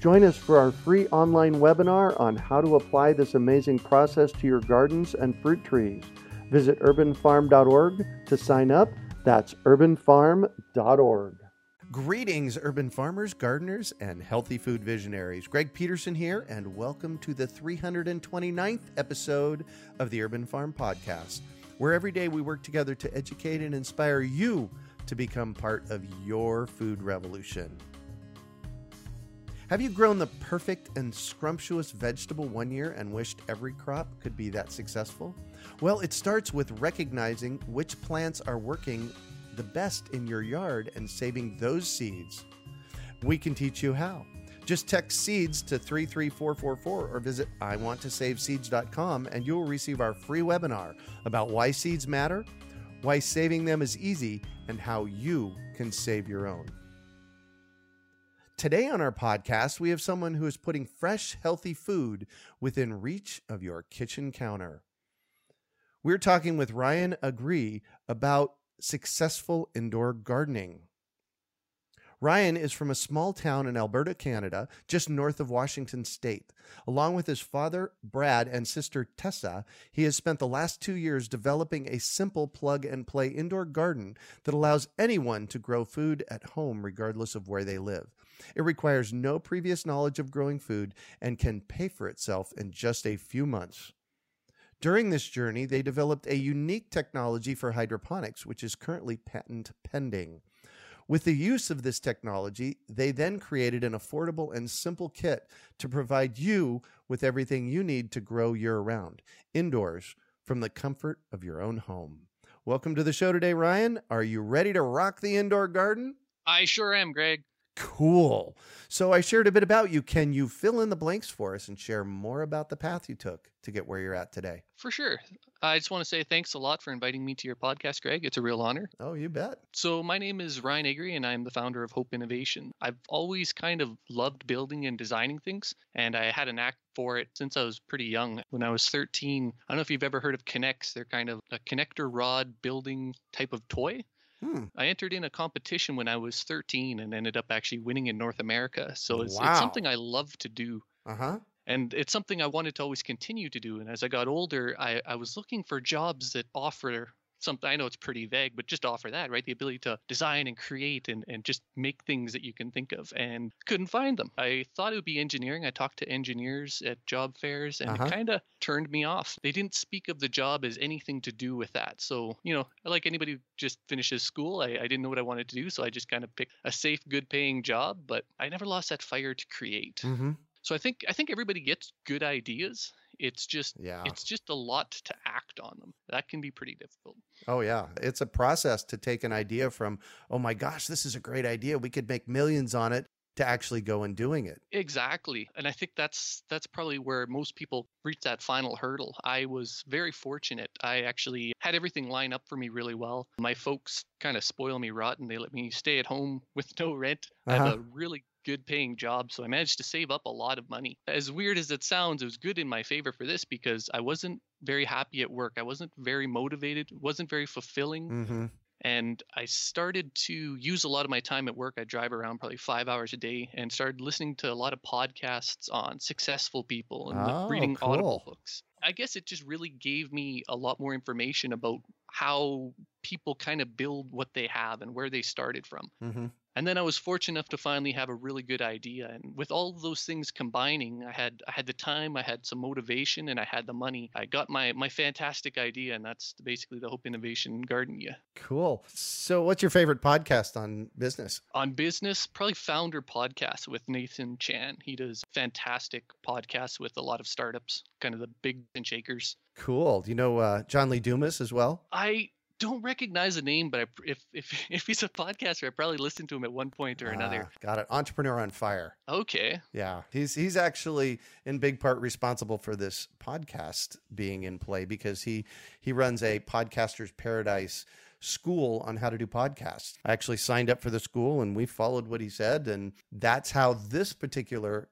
Join us for our free online webinar on how to apply this amazing process to your gardens and fruit trees. Visit urbanfarm.org to sign up. That's urbanfarm.org. Greetings, urban farmers, gardeners, and healthy food visionaries. Greg Peterson here, and welcome to the 329th episode of the Urban Farm Podcast, where every day we work together to educate and inspire you to become part of your food revolution. Have you grown the perfect and scrumptious vegetable one year and wished every crop could be that successful? Well, it starts with recognizing which plants are working the best in your yard and saving those seeds. We can teach you how. Just text seeds to 33444 or visit iwanttosaveseeds.com and you'll receive our free webinar about why seeds matter, why saving them is easy, and how you can save your own. Today on our podcast, we have someone who is putting fresh, healthy food within reach of your kitchen counter. We're talking with Ryan Agrey about successful indoor gardening. Ryan is from a small town in Alberta, Canada, just north of Washington state. Along with his father, Brad, and sister Tessa, he has spent the last two years developing a simple plug and play indoor garden that allows anyone to grow food at home regardless of where they live. It requires no previous knowledge of growing food and can pay for itself in just a few months. During this journey, they developed a unique technology for hydroponics, which is currently patent pending. With the use of this technology, they then created an affordable and simple kit to provide you with everything you need to grow year round, indoors, from the comfort of your own home. Welcome to the show today, Ryan. Are you ready to rock the indoor garden? I sure am, Greg. Cool. So I shared a bit about you. Can you fill in the blanks for us and share more about the path you took to get where you're at today? For sure. I just want to say thanks a lot for inviting me to your podcast, Greg. It's a real honor. Oh, you bet. So, my name is Ryan Agrey, and I'm the founder of Hope Innovation. I've always kind of loved building and designing things, and I had a knack for it since I was pretty young. When I was 13, I don't know if you've ever heard of K'NEX. They're kind of a connector rod building type of toy. Hmm. I entered in a competition when I was 13 and ended up actually winning in North America. So it's, Wow. it's something I love to do. Uh huh. And it's something I wanted to always continue to do. And as I got older, I, I was looking for jobs that offer something. I know it's pretty vague, but just offer that, right? The ability to design and create and, and just make things that you can think of and couldn't find them. I thought it would be engineering. I talked to engineers at job fairs and Uh-huh. it kind of turned me off. They didn't speak of the job as anything to do with that. So, you know, like anybody who just finishes school, I, I didn't know what I wanted to do. So I just kind of picked a safe, good paying job, but I never lost that fire to create. Mm-hmm. So I think I think everybody gets good ideas. It's just Yeah. it's just a lot to act on them. That can be pretty difficult. Oh, yeah. It's a process to take an idea from, oh my gosh, this is a great idea. We could make millions on it to actually go and doing it. Exactly. And I think that's that's probably where most people reach that final hurdle. I was very fortunate. I actually had everything line up for me really well. My folks kind of spoil me rotten. They let me stay at home with no rent. I Uh-huh. have a really good paying job, so I managed to save up a lot of money. As weird as it sounds, it was good in my favor for this because I wasn't very happy at work. I wasn't very motivated, wasn't very fulfilling Mm-hmm. And I started to use a lot of my time at work. I drive around probably five hours a day and started listening to a lot of podcasts on successful people and Oh, reading Audible books. I guess it just really gave me a lot more information about how people kind of build what they have and where they started from. Mm-hmm. And then I was fortunate enough to finally have a really good idea. And with all of those things combining, I had I had the time, I had some motivation, and I had the money. I got my my fantastic idea, and that's basically the Hope Innovation Garden. Yeah. Cool. So, what's your favorite podcast on business? on business, probably Foundr podcast with Nathan Chan. He does fantastic podcasts with a lot of startups, kind of the big and shakers. Cool. Do you know uh, John Lee Dumas as well? I don't recognize the name, but I, if if if he's a podcaster, I probably listened to him at one point or another. Ah, got it. Entrepreneur on Fire. Okay. Yeah, he's he's actually in big part responsible for this podcast being in play because he he runs a podcasters paradise school on how to do podcasts. I actually signed up for the school and we followed what he said and that's how this particular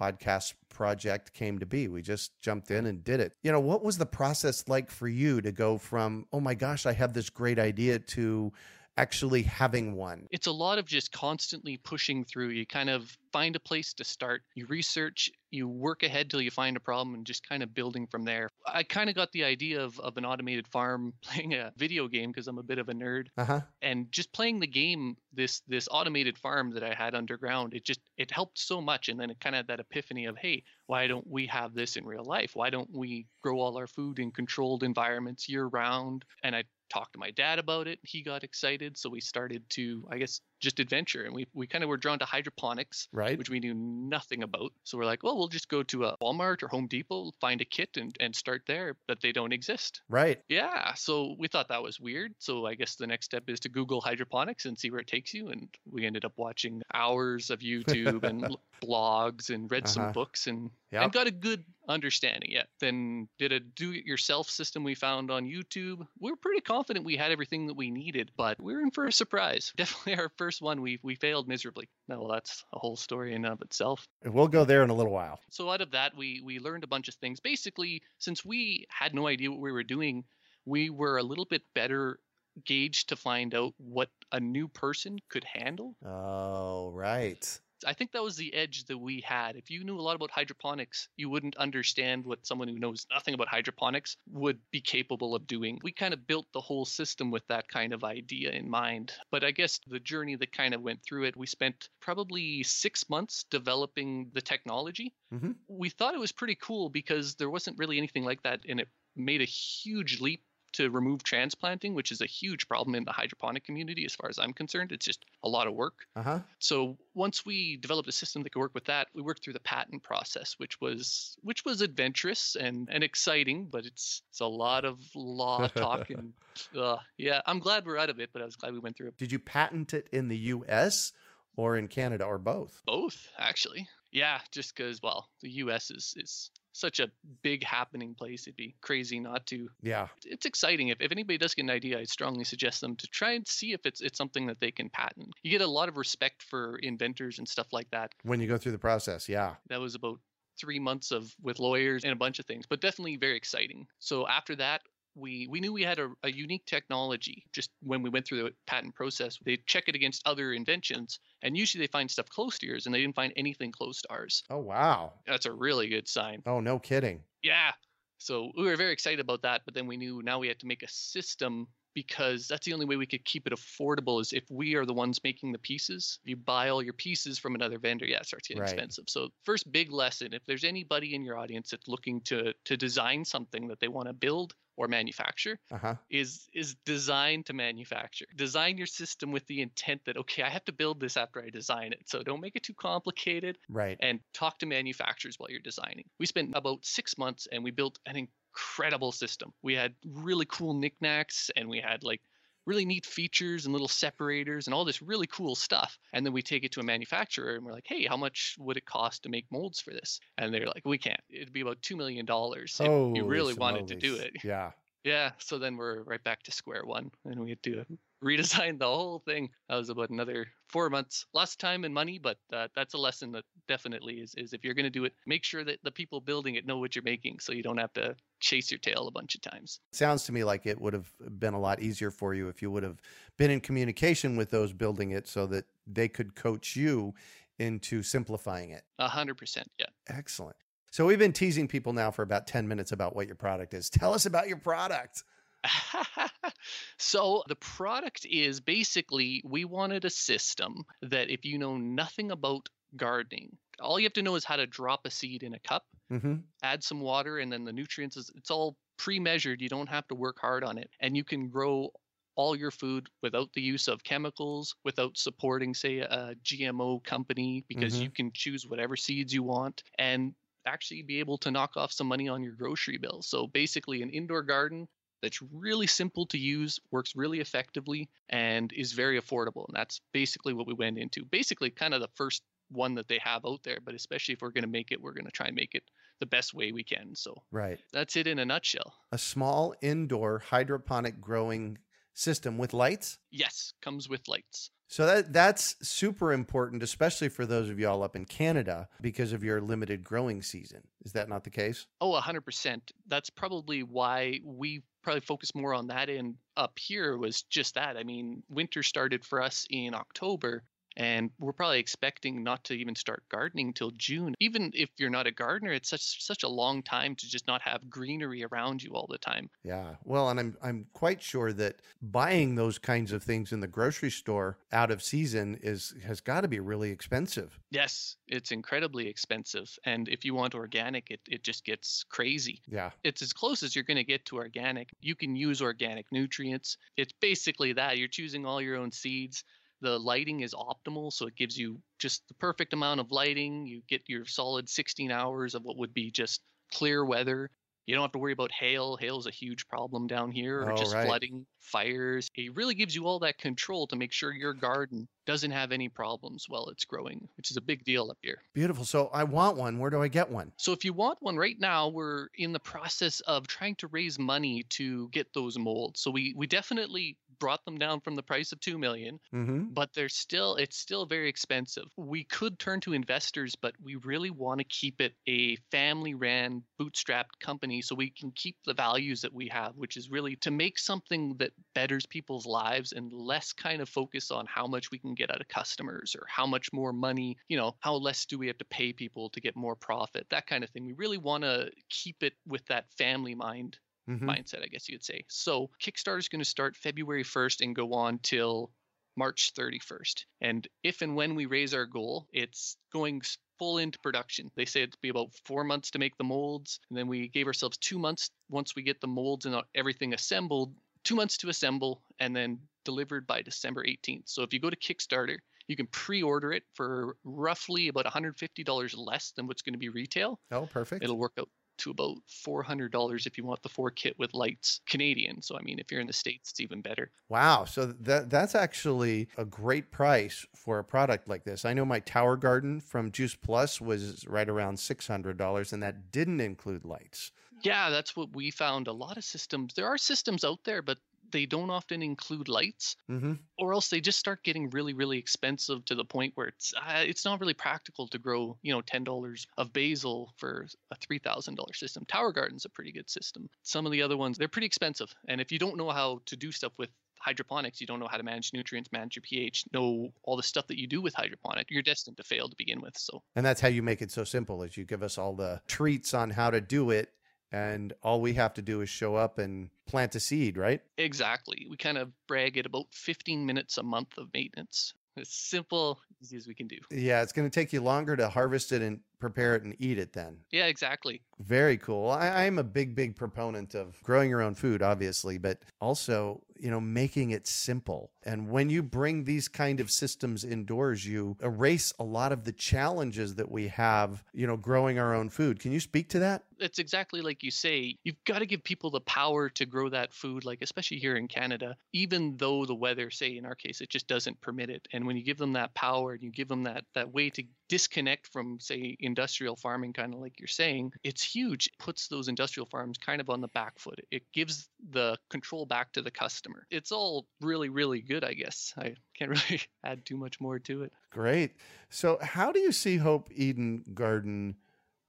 podcast project came to be. We just jumped in and did it. You know, what was the process like for you to go from, "Oh my gosh, I have this great idea" to actually having one? It's a lot of just constantly pushing through. You kind of find a place to start, you research, you work ahead till you find a problem and just kind of building from there. I kind of got the idea of, of an automated farm playing a video game because I'm a bit of a nerd. Uh-huh. And just playing the game, this this automated farm that I had underground, it just it helped so much. And then it kind of had that epiphany of, hey, why don't we have this in real life? Why don't we grow all our food in controlled environments year round? And I talked to my dad about it. He got excited. So we started to, I guess, just adventure. And we, we kind of were drawn to hydroponics, Right. which we knew nothing about. So we're like, well, we'll just go to a Walmart or Home Depot, find a kit and, and start there, but they don't exist. right. Yeah. So we thought that was weird. So I guess the next step is to Google hydroponics and see where it takes you. And we ended up watching hours of YouTube and blogs and read Uh-huh. some books and, Yep. and got a good understanding. Yeah. Then did a do it yourself system we found on YouTube. We are pretty confident we had everything that we needed, but we were in for a surprise. Definitely our first one, we, we failed miserably. No, well, that's a whole story in and of itself. We'll go there in a little while. So out of that, we we learned a bunch of things. Basically, since we had no idea what we were doing, we were a little bit better gauged to find out what a new person could handle. Oh, right. I think that was the edge that we had. If you knew a lot about hydroponics, you wouldn't understand what someone who knows nothing about hydroponics would be capable of doing. We kind of built the whole system with that kind of idea in mind. But I guess the journey that kind of went through it, we spent probably six months developing the technology. Mhm. We thought it was pretty cool because there wasn't really anything like that, and it made a huge leap to remove transplanting, which is a huge problem in the hydroponic community as far as I'm concerned. It's just a lot of work. Uh huh. So once we developed a system that could work with that, we worked through the patent process, which was which was adventurous and, and exciting, but it's it's a lot of law talk and uh, yeah, I'm glad we're out of it, but I was glad we went through it. Did you patent it in the U.S. or in Canada or both? both actually. Yeah, just because well, the U.S. is is such a big happening place. It'd be crazy not to Yeah. it's exciting. If, if anybody does get an idea, I'd strongly suggest them to try and see if it's it's something that they can patent. You get a lot of respect for inventors and stuff like that. When you go through the process, yeah. that was about three months of with lawyers and a bunch of things but definitely very exciting so after that we we knew we had a, a unique technology just when we went through the patent process they check it against other inventions and usually they find stuff close to yours and they didn't find anything close to ours Oh, wow. that's a really good sign Oh, no kidding. yeah so we were very excited about that but then we knew now we had to make a system because that's the only way we could keep it affordable is if we are the ones making the pieces. If you buy all your pieces from another vendor, yeah, it starts getting Right. expensive. So first big lesson, if there's anybody in your audience that's looking to to design something that they want to build or manufacture, Uh huh. is is designed to manufacture. Design your system with the intent that okay, I have to build this after I design it. So don't make it too complicated Right. and talk to manufacturers while you're designing. We spent about six months and we built an incredible system. We had really cool knickknacks and we had like really neat features and little separators and all this really cool stuff. And then we take it to a manufacturer and we're like, hey, how much would it cost to make molds for this? And they're like, we can't. It'd be about $2 million if you really wanted to do it. Yeah. Yeah, so then we're right back to square one, and we had to redesign the whole thing. That was about another four months, lost time and money, but uh, that's a lesson that definitely is is if you're going to do it, make sure that the people building it know what you're making, so you don't have to chase your tail a bunch of times. Sounds to me like it would have been a lot easier for you if you would have been in communication with those building it so that they could coach you into simplifying it. A hundred percent, yeah. Excellent. So we've been teasing people now for about 10 minutes about what your product is. Tell us about your product. so the product is basically we wanted a system that if you know nothing about gardening, all you have to know is how to drop a seed in a cup Mm-hmm. add some water and then the nutrients is it's all pre-measured you don't have to work hard on it and you can grow all your food without the use of chemicals without supporting say a gmo company because Mhm. you can choose whatever seeds you want and actually be able to knock off some money on your grocery bill so basically an indoor garden that's really simple to use, works really effectively, and is very affordable. And that's basically what we went into. Basically, kind of the first one that they have out there, but especially if we're going to make it, we're going to try and make it the best way we can. So, right. That's it in a nutshell. A small indoor hydroponic growing system with lights? Yes, comes with lights. So that that's super important, especially for those of y'all up in Canada because of your limited growing season. Is that not the case? Oh, hundred percent. That's probably why we probably focus more on that end up here was just that. I mean, winter started for us in October and we're probably expecting not to even start gardening till June. Even if you're not a gardener, it's such such a long time to just not have greenery around you all the time. Yeah. Well, and I'm I'm quite sure that buying those kinds of things in the grocery store out of season is has got to be really expensive. Yes, it's incredibly expensive. And if you want organic, it, it just gets crazy. Yeah. It's as close as you're going to get to organic. You can use organic nutrients. It's basically that. You're choosing all your own seeds the lighting is optimal so it gives you just the perfect amount of lighting you get your solid 16 hours of what would be just clear weather. You don't have to worry about hail. Hail is a huge problem down here or oh, just right. flooding fires. It really gives you all that control to make sure your garden doesn't have any problems while it's growing which is a big deal up here. Beautiful. So i want one. Where do i get one? So if you want one right now we're in the process of trying to raise money to get those molds. So we we definitely brought them down from the price of 2 million mm-hmm. but they're still it's still very expensive. We could turn to investors but we really want to keep it a family ran bootstrapped company so we can keep the values that we have which is really to make something that betters people's lives and less kind of focus on how much we can get out of customers or how much more money you know how less do we have to pay people to get more profit that kind of thing. We really want to keep it with that family mind mm-hmm. mindset, I guess you'd say. So Kickstarter is going to start February 1st and go on till March 31st. And if and when we raise our goal, it's going full into production. They say it'd be about four months to make the molds, and then we gave ourselves two months once we get the molds and everything assembled, two months to assemble, and then delivered by December 18th. So if you go to Kickstarter, you can pre-order it for roughly about $150 less than what's going to be retail. Oh, perfect. It'll work out to about $400 if you want the four kit with lights Canadian. So, I mean, if you're in the States, it's even better. Wow. So that that's actually a great price for a product like this. I know my tower garden from Juice Plus was right around $600, and that didn't include lights. Yeah, that's what we found. A lot of systems, there are systems out there, but they don't often include lights, mm-hmm. or else they just start getting really, really expensive to the point where it's uh, it's not really practical to grow, you know, ten dollars of basil for a three thousand dollar system. Tower Garden's a pretty good system. Some of the other ones they're pretty expensive, and if you don't know how to do stuff with hydroponics, you don't know how to manage nutrients, manage your pH, know all the stuff that you do with hydroponic, you're destined to fail to begin with. So, and that's how you make it so simple, is you give us all the treats on how to do it, and all we have to do is show up and plant a seed, right? Exactly. We kind of brag at about 15 minutes a month of maintenance. As simple, easy as we can do. Yeah, it's going to take you longer to harvest it and prepare it and eat it then. Yeah, exactly. Very cool. I, am a big, big proponent of growing your own food, obviously, but also, you know, making it simple. And when you bring these kind of systems indoors, you erase a lot of the challenges that we have, you know, growing our own food. Can you speak to that? It's exactly like you say. You've got to give people the power to grow that food, like especially here in Canada, even though the weather, say in our case, it just doesn't permit it. And when you give them that power and you give them that that way to disconnect from, say, industrial farming, kind of like you're saying, it's huge. It puts those industrial farms kind of on the back foot. It gives the control back to the customer. It's all really, really good, I guess. I can't really add too much more to it. Great. So, how do you see Hope Eden Garden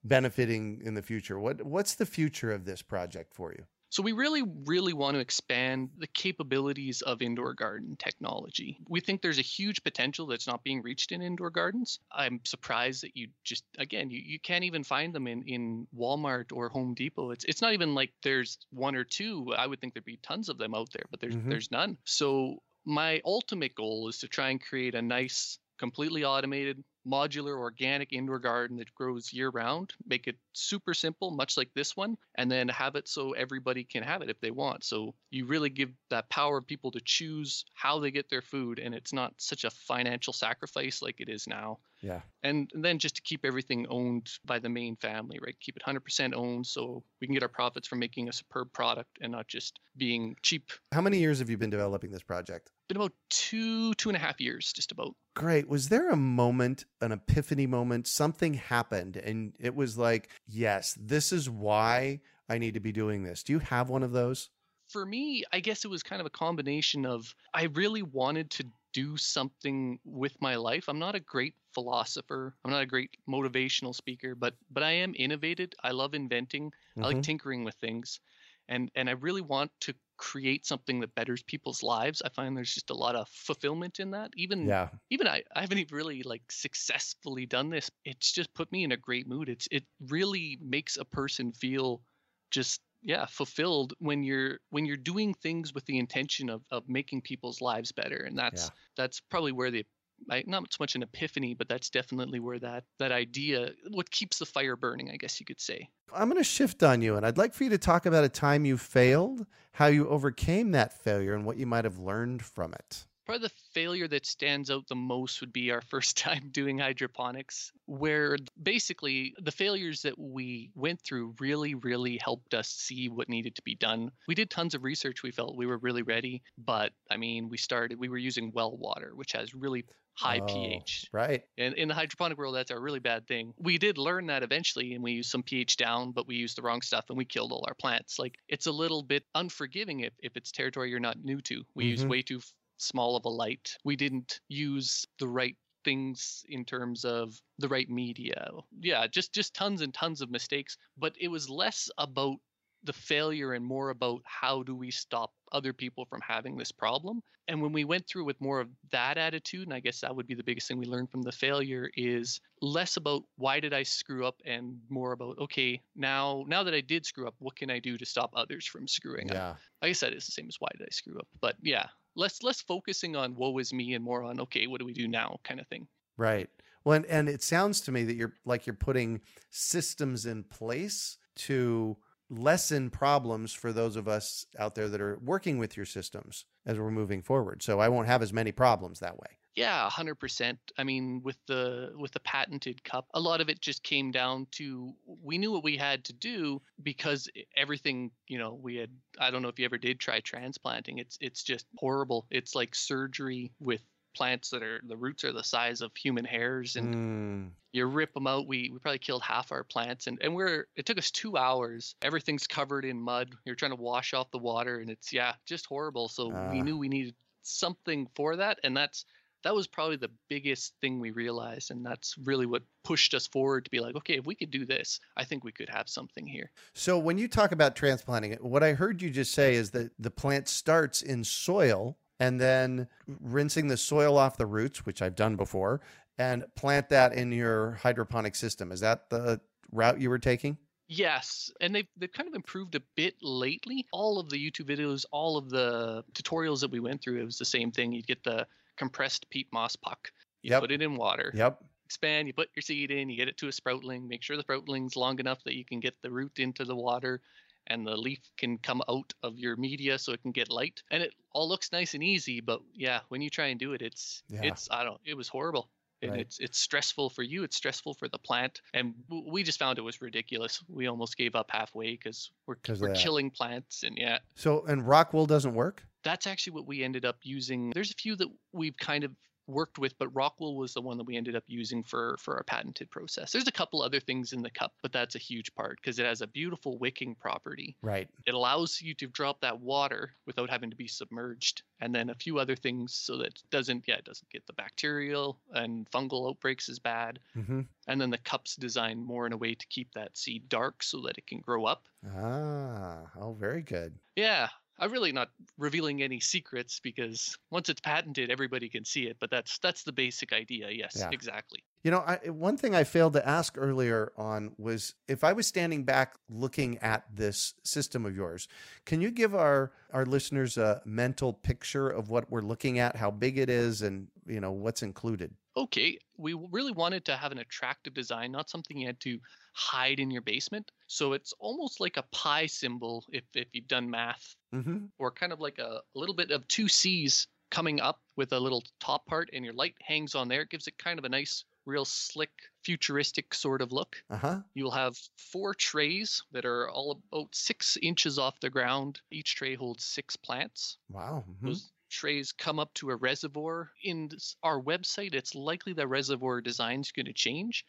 benefiting in the future? What What's the future of this project for you? So we really, really want to expand the capabilities of indoor garden technology. We think there's a huge potential that's not being reached in indoor gardens. I'm surprised that you just, again, you, you can't even find them in, in Walmart or Home Depot. It's it's not even like there's one or two. I would think there'd be tons of them out there, but there's mm-hmm. there's none. So my ultimate goal is to try and create a nice completely automated modular organic indoor garden that grows year round make it super simple much like this one and then have it so everybody can have it if they want. So you really give that power of people to choose how they get their food and it's not such a financial sacrifice like it is now Yeah. And then just to keep everything owned by the main family, right? Keep it 100% owned so we can get our profits from making a superb product and not just being cheap. How many years have you been developing this project? Been about two, two and a half years, just about. Great. Was there a moment, an epiphany moment, something happened and it was like, yes, this is why I need to be doing this? Do you have one of those? For me, I guess it was kind of a combination of I really wanted to do something with my life. I'm not a great philosopher. I'm not a great motivational speaker, but but I am innovated. I love inventing. I like Mhm. tinkering with things. And and I really want to create something that betters people's lives. I find there's just a lot of fulfillment in that. Even Yeah. even I, I haven't even really like successfully done this. It's just put me in a great mood. It's it really makes a person feel just yeah fulfilled when you're when you're doing things with the intention of of making people's lives better. And that's Yeah. that's probably where the I, not so much an epiphany, but that's definitely where that that idea what keeps the fire burning. I guess you could say. I'm going to shift on you and I'd like for you to talk about a time you failed, how you overcame that failure, and what you might have learned from it. Probably the failure that stands out the most would be our first time doing hydroponics, where basically the failures that we went through really, really helped us see what needed to be done. We did tons of research. We felt we were really ready, but I mean, we started, we were using well water, which has really high Oh, pH. Right. And in the hydroponic world, that's a really bad thing. We did learn that eventually, and we used some pH down, but we used the wrong stuff and we killed all our plants. Like it's a little bit unforgiving if, if it's territory you're not new to. We used Mhm. way too small of a light. We didn't use the right things in terms of the right media. Yeah, just just tons and tons of mistakes. But it was less about the failure and more about how do we stop other people from having this problem and when we went through with more of that attitude and i guess that would be the biggest thing we learned from the failure is less about why did i screw up and more about okay now now that i did screw up what can i do to stop others from screwing up like i said it's the same as why did i screw up but yeah less less focusing on woe is me and more on okay what do we do now kind of thing Right. Well, and, and it sounds to me that you're like you're putting systems in place to lessen problems for those of us out there that are working with your systems as we're moving forward. So I won't have as many problems that way. Yeah, hundred percent. I mean, with the with the patented cup, a lot of it just came down to we knew what we had to do because everything, you know, we had. I don't know if you ever did try transplanting. It's it's just horrible. It's like surgery with plants that are the roots are the size of human hairs and Mm, you rip them out we we probably killed half our plants and and we're it took us two hours everything's covered in mud you're trying to wash off the water and it's yeah just horrible so Ah. we knew we needed something for that and that's that was probably the biggest thing we realized and that's really what pushed us forward to be like okay if we could do this i think we could have something here So when you talk about transplanting it, what I heard you just say is that the plant starts in soil and then rinsing the soil off the roots, which I've done before, and plant that in your hydroponic system. Is that the route you were taking? Yes, and they've they've kind of improved a bit lately. All of the YouTube videos, all of the tutorials that we went through, it was the same thing. You'd get the compressed peat moss puck. You Yep. put it in water, Yep. expand, you put your seed in, you get it to a sproutling, make sure the sproutling's long enough that you can get the root into the water and the leaf can come out of your media so it can get light. And it all looks nice and easy, but yeah, when you try and do it, it's Yeah. it's I don't it was horrible. And Right. it's it's stressful for you. It's stressful for the plant, and we just found it was ridiculous. We almost gave up halfway because we're 'Cause we're killing plants, and yeah, So and rock wool doesn't work? That's actually what we ended up using. There's a few that we've kind of worked with, but Rockwool was the one that we ended up using for for our patented process. There's a couple other things in the cup, but that's a huge part because it has a beautiful wicking property. Right. It allows you to drop that water without having to be submerged, and then a few other things so that it doesn't yeah it doesn't get the bacterial and fungal outbreaks as bad. Mm-hmm. And then the cup's designed more in a way to keep that seed dark so that it can grow up. Ah, oh, very good. Yeah, I'm really not revealing any secrets because once it's patented, everybody can see it. But that's that's the basic idea. Yes, Yeah. exactly. You know, I, one thing I failed to ask earlier on was if I was standing back looking at this system of yours, can you give our our listeners a mental picture of what we're looking at, how big it is, and you know what's included? Okay, we really wanted to have an attractive design, not something you had to hide in your basement. So it's almost like a pi symbol if if you've done math, Mm-hmm. or kind of like a little bit of two C's coming up with a little top part, and your light hangs on there. It gives it kind of a nice real slick, futuristic sort of look. Uh huh. You will have four trays that are all about six inches off the ground. Each tray holds six plants. Wow. mhm. Those trays come up to a reservoir. In our website, it's likely the reservoir design is going to change,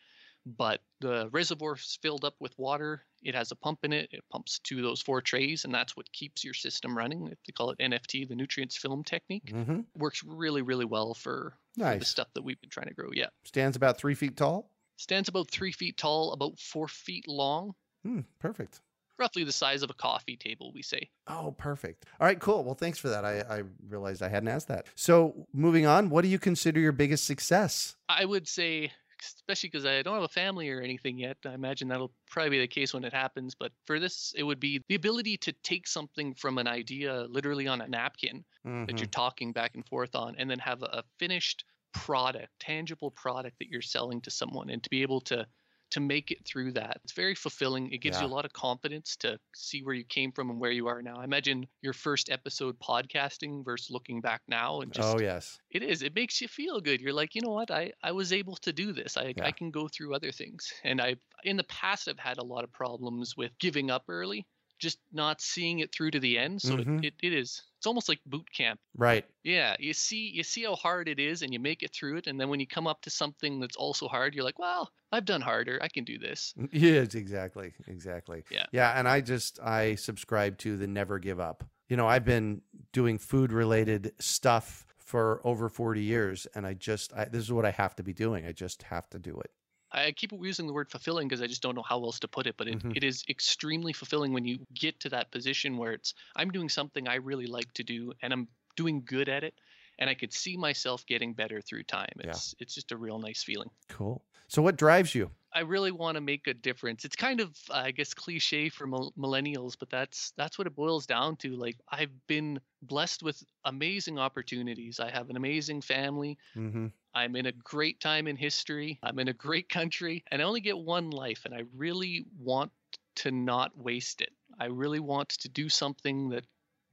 but the reservoir's filled up with water. It has a pump in it. It pumps to those four trays, and that's what keeps your system running. They call it NFT, the nutrients film technique. Mhm. Works really, really well for, for the Nice. stuff that we've been trying to grow. Yeah. Stands about three feet tall. Stands about three feet tall, about four feet long, Hmm, perfect. roughly the size of a coffee table, we say. Oh, perfect. All right, cool. Well, thanks for that. I, I realized I hadn't asked that. So, moving on, what do you consider your biggest success? I would say, especially because I don't have a family or anything yet, I imagine that'll probably be the case when it happens. But for this, it would be the ability to take something from an idea literally on a napkin that Mhm. you're talking back and forth on, and then have a finished product, tangible product that you're selling to someone, and to be able to to make it through that. It's very fulfilling. It gives you a lot of confidence to see where you came from and where you are now. I imagine your first episode podcasting versus looking back now and just oh, yes. it is. It makes you feel good. You're like, you know what? I, I was able to do this. I, Yeah. I can go through other things. And I in the past I've had a lot of problems with giving up early, just not seeing it through to the end. So Mhm. it, it, it is it's almost like boot camp. Right. Yeah. You see you see how hard it is and you make it through it. And then when you come up to something that's also hard, you're like, well, I've done harder. I can do this. Yes, exactly. Exactly. Yeah. Yeah. And I just, I subscribe to the never give up. You know, I've been doing food related stuff for over 40 years, and I just, I, this is what I have to be doing. I just have to do it. I keep using the word fulfilling because I just don't know how else to put it, but it, Mhm. it is extremely fulfilling when you get to that position where it's I'm doing something I really like to do and I'm doing good at it and I could see myself getting better through time. Yeah. It's it's just a real nice feeling. Cool. So, what drives you? I really want to make a difference. It's kind of I guess cliche for millennials, but that's that's what it boils down to. Like I've been blessed with amazing opportunities. I have an amazing family. Mm-hmm. I'm in a great time in history. I'm in a great country, and I only get one life, and I really want to not waste it. I really want to do something that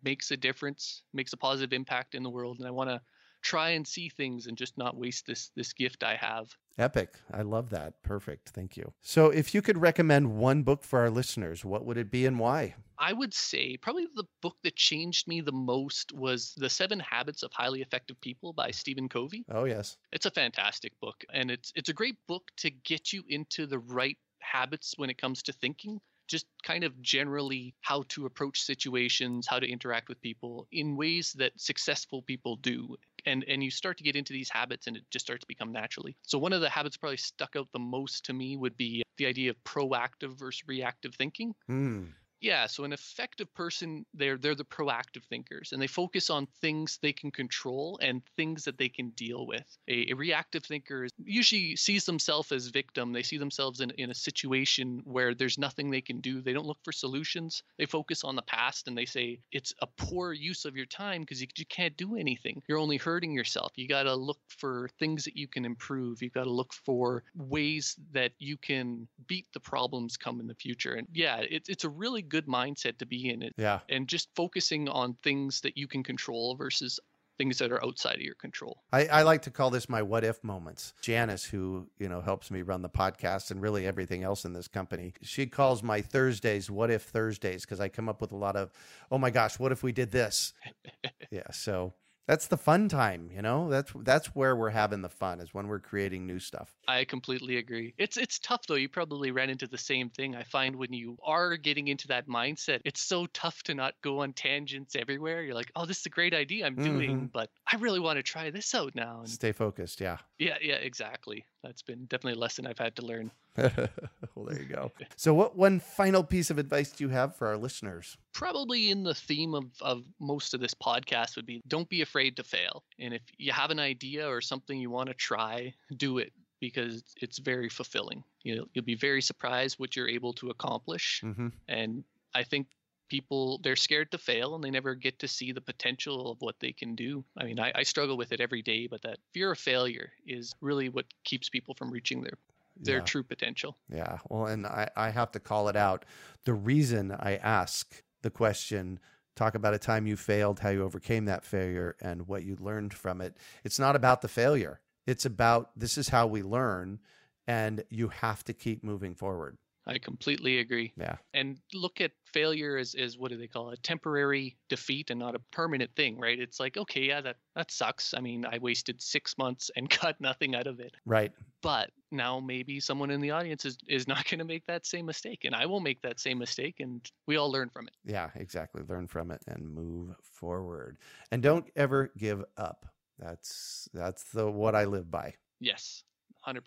makes a difference, makes a positive impact in the world, and I want to try and see things and just not waste this this gift I have. Epic. I love that. Perfect. Thank you. So, if you could recommend one book for our listeners, what would it be and why? I would say probably the book that changed me the most was The Seven Habits of Highly Effective People by Stephen Covey. Oh, yes. It's a fantastic book, and it's it's a great book to get you into the right habits when it comes to thinking. Just kind of generally how to approach situations, how to interact with people in ways that successful people do. And and you start to get into these habits and it just starts to become naturally. So one of the habits probably stuck out the most to me would be the idea of proactive versus reactive thinking. Hmm. Yeah, so an effective person, they're they're the proactive thinkers, and they focus on things they can control and things that they can deal with. A, a reactive thinker usually sees themselves as victim. They see themselves in in a situation where there's nothing they can do. They don't look for solutions. They focus on the past and they say it's a poor use of your time because you, you can't do anything. You're only hurting yourself. You got to look for things that you can improve. You've got to look for ways that you can beat the problems come in the future. And yeah, it's it's a really good mindset to be in it Yeah. and just focusing on things that you can control versus things that are outside of your control. I, I like to call this my what if moments. Janice, who you know helps me run the podcast and really everything else in this company, she calls my Thursdays what if Thursdays because I come up with a lot of, oh my gosh, what if we did this? yeah, so that's the fun time, you know. That's that's where we're having the fun is when we're creating new stuff. I completely agree. It's it's tough though. You probably ran into the same thing. I find when you are getting into that mindset, it's so tough to not go on tangents everywhere. You're like, "Oh, this is a great idea I'm doing, Mhm. but I really want to try this out now." And Stay focused, yeah. yeah, yeah, exactly. That's been definitely a lesson I've had to learn. well, there you go. So, what one final piece of advice do you have for our listeners? probably in the theme of, of most of this podcast would be don't be afraid to fail. And if you have an idea or something you want to try, do it because it's very fulfilling. You know, you'll be very surprised what you're able to accomplish. Mm-hmm. And I think people they're scared to fail and they never get to see the potential of what they can do. I mean, I, I struggle with it every day, but that fear of failure is really what keeps people from reaching their their Yeah. true potential. Yeah. Well, and I, I have to call it out. The reason I ask the question, talk about a time you failed, how you overcame that failure, and what you learned from it. It's not about the failure. It's about this is how we learn, and you have to keep moving forward. I completely agree. Yeah. And look at failure as, as what do they call it? A temporary defeat and not a permanent thing, right? It's like, okay, yeah, that, that sucks. I mean, I wasted six months and got nothing out of it. Right. But now maybe someone in the audience is, is not going to make that same mistake. And I will make that same mistake and we all learn from it. Yeah, exactly. Learn from it and move forward. And don't ever give up. That's that's the what I live by. Yes, 100%.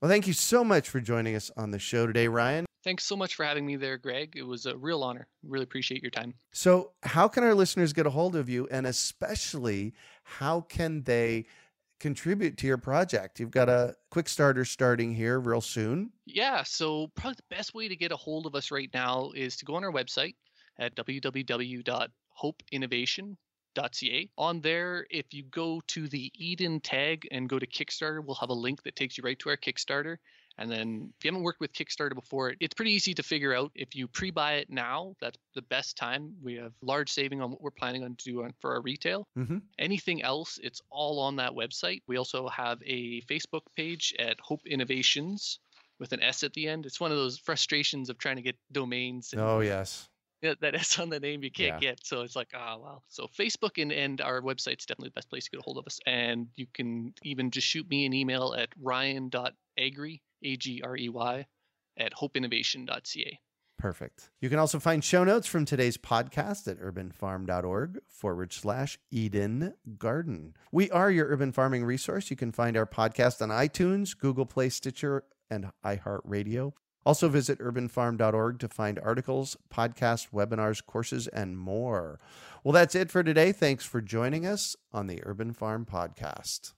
Well, thank you so much for joining us on the show today, Ryan. Thanks so much for having me there, Greg. It was a real honor. Really appreciate your time. So, how can our listeners get a hold of you? And especially, how can they contribute to your project? You've got a Kickstarter starting here real soon. Yeah. So, probably the best way to get a hold of us right now is to go on our website at www.hopeinnovation.com Ca. On there, if you go to the Eden tag and go to Kickstarter, we'll have a link that takes you right to our Kickstarter. And then if you haven't worked with Kickstarter before, it's pretty easy to figure out. If you pre-buy it now, that's the best time. We have large saving on what we're planning on doing for our retail. Mm-hmm. Anything else, it's all on that website. We also have a Facebook page at Hope Innovations with an S at the end. It's one of those frustrations of trying to get domains. And, oh yes yeah, that S on the name you can't yeah. get. So it's like, ah, oh, wow. So Facebook and, and our website's definitely the best place to get a hold of us. And you can even just shoot me an email at ryan.agrey, A-G-R-E-Y, at hopeinnovation.ca. Perfect. You can also find show notes from today's podcast at urbanfarm.org forward slash Eden Garden. We are your urban farming resource. You can find our podcast on iTunes, Google Play, Stitcher, and iHeartRadio. Also, visit urbanfarm.org to find articles, podcasts, webinars, courses, and more. Well, that's it for today. Thanks for joining us on the Urban Farm Podcast.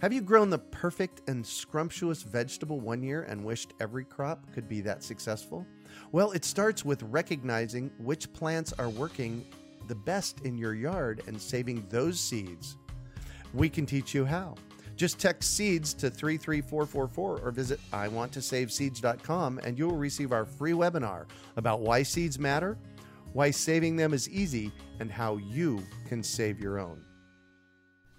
Have you grown the perfect and scrumptious vegetable one year and wished every crop could be that successful? Well, it starts with recognizing which plants are working the best in your yard and saving those seeds. We can teach you how. Just text seeds to 33444 or visit iwanttosaveseeds.com and you'll receive our free webinar about why seeds matter, why saving them is easy, and how you can save your own.